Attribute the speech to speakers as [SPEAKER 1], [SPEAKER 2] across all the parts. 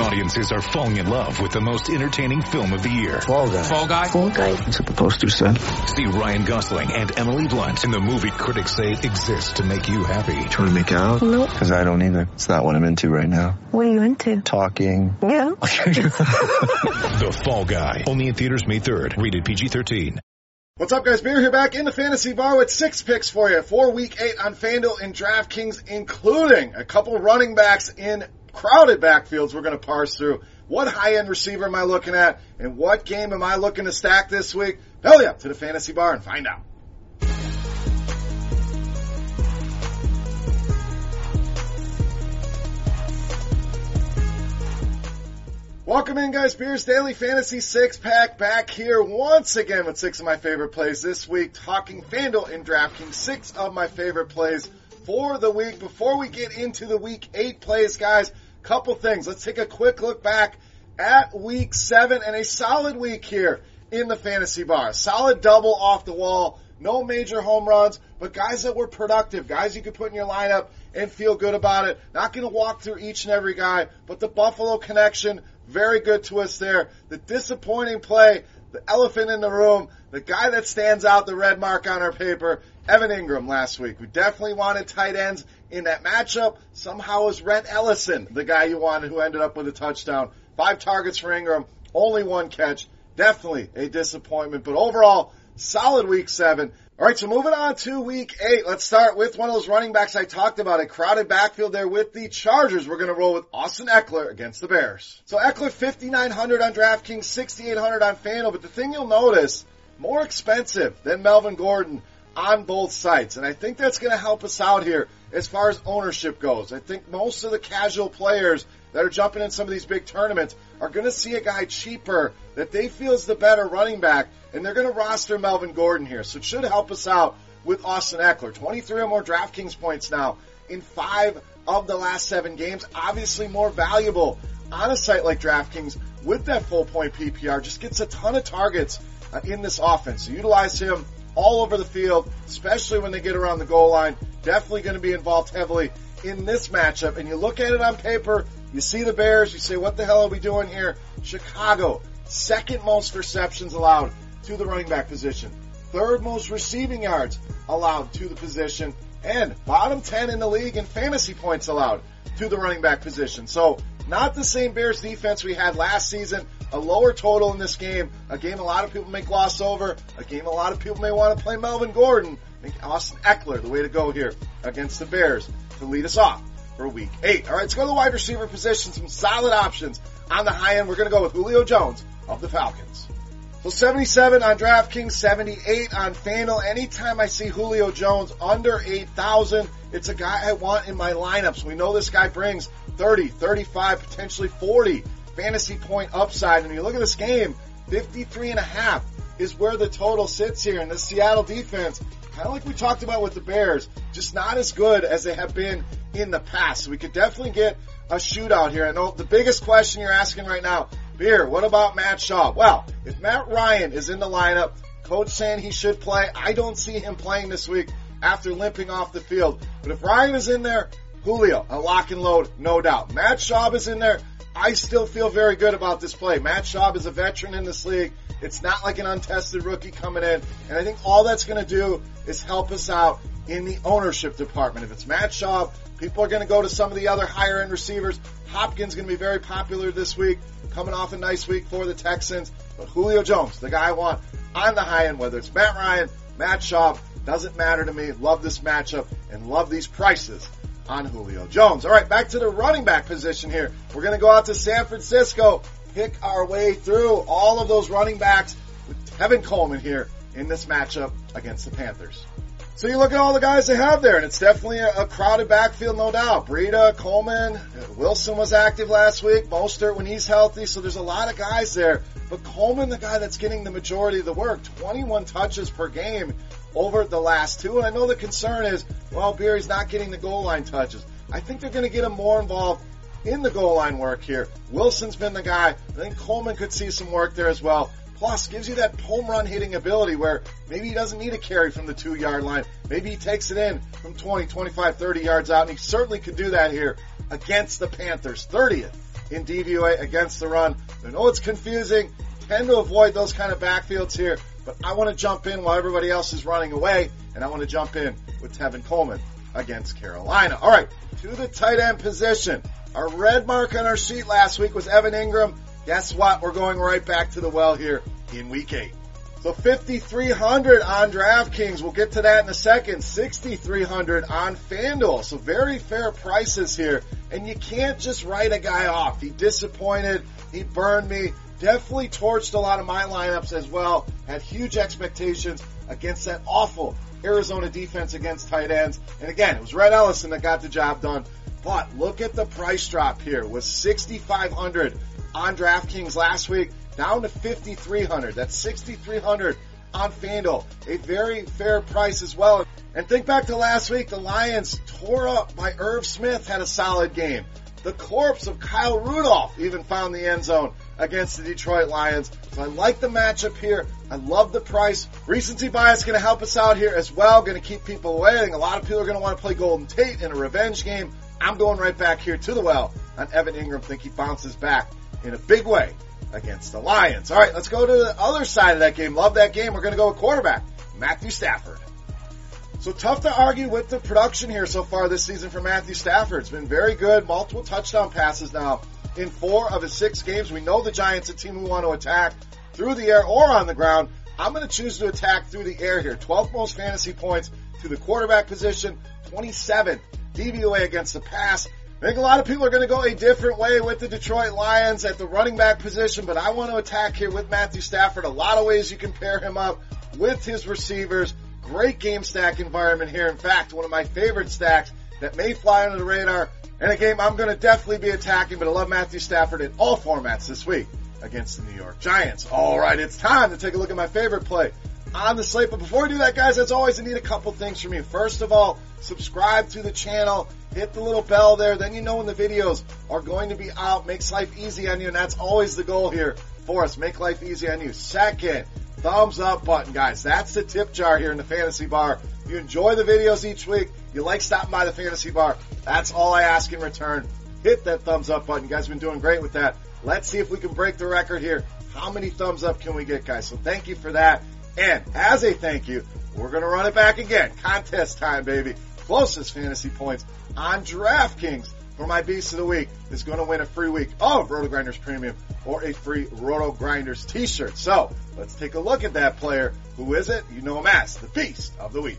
[SPEAKER 1] Audiences are falling in love with the most entertaining film of the year.
[SPEAKER 2] Fall guy.
[SPEAKER 3] Fall guy.
[SPEAKER 4] Fall guy.
[SPEAKER 2] That's what the poster said.
[SPEAKER 1] See Ryan Gosling and Emily Blunt in the movie critics say exists to make you happy.
[SPEAKER 2] Trying to make it out?
[SPEAKER 4] Nope.
[SPEAKER 2] Because I don't either. It's not what I'm into right now.
[SPEAKER 4] What are you into?
[SPEAKER 2] Talking.
[SPEAKER 4] Yeah.
[SPEAKER 1] The Fall Guy. Only in theaters May 3rd. Rated PG-13.
[SPEAKER 5] What's up, guys? Beer here back in the fantasy bar with six picks for you for week eight on FanDuel and DraftKings, including a couple running backs in crowded backfields we're going to parse through. What high end receiver am I looking at? And what game am I looking to stack this week? Belly up to the fantasy bar and find out. Welcome in, guys. Beers Daily Fantasy Six Pack back here once again with six of my favorite plays this week. Talking FanDuel and DraftKings, six of my favorite plays for the week. Before we get into the week eight plays, guys, couple things. Let's take a quick look back at week seven and a solid week here in the fantasy bar. Solid double off the wall. No major home runs, but guys that were productive, guys you could put in your lineup and feel good about it. Not going to walk through each and every guy, but the Buffalo connection, very good to us there. The disappointing play, the elephant in the room, the guy that stands out, the red mark on our paper, Evan Engram last week. We definitely wanted tight ends in that matchup. Somehow it was Rhett Ellison, the guy you wanted who ended up with a touchdown. Five targets for Engram, only one catch. Definitely a disappointment, but overall, solid week seven. All right, so moving on to week eight. Let's start with one of those running backs I talked about. A crowded backfield there with the Chargers. We're going to roll with Austin Ekeler against the Bears. So Ekeler, 5,900 on DraftKings, 6,800 on FanDuel. But the thing you'll notice, more expensive than Melvin Gordon on both sites. And I think that's going to help us out here as far as ownership goes. I think most of the casual players that are jumping in some of these big tournaments are going to see a guy cheaper that they feel is the better running back, and they're going to roster Melvin Gordon here. So it should help us out with Austin Ekeler. 23 or more DraftKings points now in five of the last seven games. Obviously more valuable on a site like DraftKings with that full point PPR. Just gets a ton of targets uh, in this offense. So utilize him all over the field, especially when they get around the goal line. Definitely going to be involved heavily in this matchup. And you look at it on paper, you see the Bears, you say, what the hell are we doing here? Chicago, second most receptions allowed to the running back position, third most receiving yards allowed to the position, and bottom 10 in the league in fantasy points allowed to the running back position. So not the same Bears defense we had last season. A lower total in this game. A game a lot of people may gloss over. A game a lot of people may want to play Melvin Gordon. I think Austin Ekeler, the way to go here against the Bears to lead us off for week eight. All right, let's go to the wide receiver position. Some solid options on the high end. We're going to go with Julio Jones of the Falcons. So 77 on DraftKings, 78 on FanDuel. Anytime I see Julio Jones under 8,000, it's a guy I want in my lineups. We know this guy brings 30, 35, potentially 40 fantasy point upside. And you look at this game, 53 and a half is where the total sits here. And the Seattle defense, kind of like we talked about with the Bears, just not as good as they have been in the past. So we could definitely get a shootout here. I know the biggest question you're asking right now, Beer, what about Matt Schaub? Well, if Matt Ryan is in the lineup, coach saying he should play, I don't see him playing this week after limping off the field But if Ryan is in there, Julio, a lock and load, no doubt. Matt Schaub is in there. I still feel very good about this play. Matt Schaub is a veteran in this league. It's not like an untested rookie coming in. And I think all that's going to do is help us out in the ownership department. If it's Matt Schaub, people are going to go to some of the other higher end receivers. Hopkins is going to be very popular this week, coming off a nice week for the Texans. But Julio Jones, the guy I want on the high end, whether it's Matt Ryan, Matt Schaub, doesn't matter to me. Love this matchup and love these prices on Julio Jones. All right, back to the running back position here. We're going to go out to San Francisco, pick our way through all of those running backs with Tevin Coleman here in this matchup against the Panthers. So you look at all the guys they have there, and it's definitely a, crowded backfield, no doubt. Breida, Coleman, Wilson was active last week, Mostert when he's healthy, so there's a lot of guys there. But Coleman, the guy that's getting the majority of the work, 21 touches per game over the last two. And I know the concern is, well, Beery's not getting the goal line touches. I think they're going to get him more involved in the goal line work here. Wilson's been the guy. I think Coleman could see some work there as well. Plus, gives you that home run hitting ability where maybe he doesn't need a carry from the two yard line. Maybe he takes it in from 20, 25, 30 yards out, and he certainly could do that here against the Panthers. 30th in DVOA against the run. I know it's confusing. Tend to avoid those kind of backfields here, but I want to jump in while everybody else is running away, and I want to jump in with Tevin Coleman against Carolina. All right, to the tight end position. Our red mark on our sheet last week was Evan Engram. Guess what? We're going right back to the well here in week eight. So 5,300 on DraftKings. We'll get to that in a second. 6,300 on FanDuel. So very fair prices here. And you can't just write a guy off. He disappointed. He burned me. Definitely torched a lot of my lineups as well. Had huge expectations against that awful Arizona defense against tight ends. And again, it was Rhett Ellison that got the job done. But look at the price drop here. It was 6,500 on DraftKings last week, down to 5,300. That's 6,300 on FanDuel. A very fair price as well. And think back to last week, the Lions tore up by Irv Smith had a solid game. The corpse of Kyle Rudolph even found the end zone against the Detroit Lions. So I like the matchup here. I love the price. Recency bias going to help us out here as well. Going to keep people away. I think a lot of people are going to want to play Golden Tate in a revenge game. I'm going right back here to the well on Evan Engram. Think he bounces back in a big way against the Lions. All right, let's go to the other side of that game. Love that game. We're going to go with quarterback Matthew Stafford. So tough to argue with the production here so far this season for Matthew Stafford. It's been very good. Multiple touchdown passes now in four of his six games. We know the Giants a team we want to attack through the air or on the ground. I'm going to choose to attack through the air here. 12th most fantasy points to the quarterback position, 27 DVOA against the pass. I think a lot of people are going to go a different way with the Detroit Lions at the running back position, but I want to attack here with Matthew Stafford. A lot of ways you can pair him up with his receivers. Great game stack environment here. In fact, one of my favorite stacks that may fly under the radar and a game I'm going to definitely be attacking, but I love Matthew Stafford in all formats this week against the New York Giants. All right, it's time to take a look at my favorite play on the slate. But before we do that, guys, as always, I need a couple things from you. First of all, subscribe to the channel, hit the little bell there, then you know when the videos are going to be out. Makes life easy on you, and that's always the goal here for us. Make life easy on you. Second, thumbs up button, guys. That's the tip jar here in the fantasy bar. You enjoy the videos each week. You like stopping by the fantasy bar. That's all I ask in return. Hit that thumbs up button. You guys have been doing great with that. Let's see if we can break the record here. How many thumbs up can we get, guys? So thank you for that. And as a thank you, we're going to run it back again. Contest time, baby. Closest fantasy points on DraftKings for my Beast of the Week is going to win a free week of RotoGrinders Premium or a free RotoGrinders t-shirt. So let's take a look at that player. Who is it? You know him as the Beast of the Week.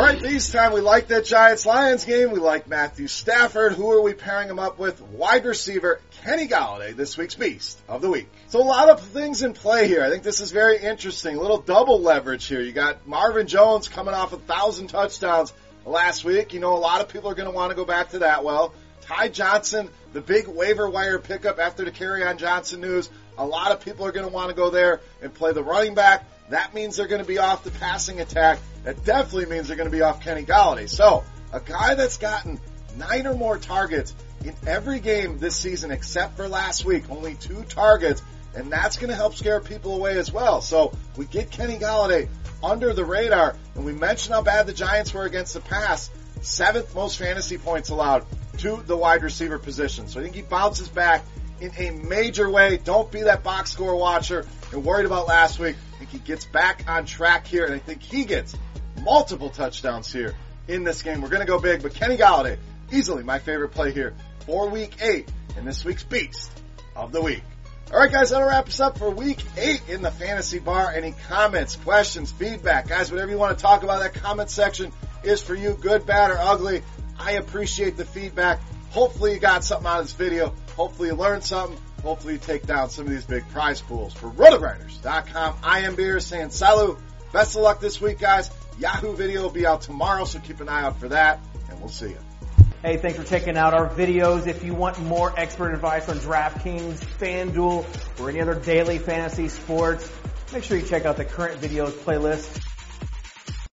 [SPEAKER 5] All right, this time we like that Giants Lions game. We like Matthew Stafford. Who are we pairing him up with? Wide receiver Kenny Golladay, this week's Beast of the Week. So a lot of things in play here. I think this is very interesting. A little double leverage here. You got Marvin Jones coming off a thousand touchdowns last week. You know, a lot of people are going to want to go back to that. Well, Ty Johnson, the big waiver wire pickup after the Kerryon Johnson news. A lot of people are going to want to go there and play the running back. That means they're going to be off the passing attack. That definitely means they're going to be off Kenny Golladay. So, a guy that's gotten nine or more targets in every game this season except for last week, only two targets, and that's going to help scare people away as well. So we get Kenny Golladay under the radar, and we mentioned how bad the Giants were against the pass. Seventh most fantasy points allowed to the wide receiver position. So I think he bounces back in a major way. Don't be that box score watcher and worried about last week. I think he gets back on track here, and I think he gets multiple touchdowns here in this game. We're going to go big, but Kenny Golladay, easily my favorite play here for week eight and this week's beast of the week. All right, guys, that'll wrap us up for week eight in the fantasy bar. Any comments, questions, feedback, guys, whatever you want to talk about, that comment section is for you, good, bad, or ugly. I appreciate the feedback. Hopefully you got something out of this video. Hopefully you learned something. Hopefully you take down some of these big prize pools. For rotogrinders.com, I am Beer saying salut. Best of luck this week, guys. Yahoo video will be out tomorrow, so keep an eye out for that, and we'll see you.
[SPEAKER 3] Hey, thanks for checking out our videos. If you want more expert advice on DraftKings, FanDuel, or any other daily fantasy sports, make sure you check out the current videos playlist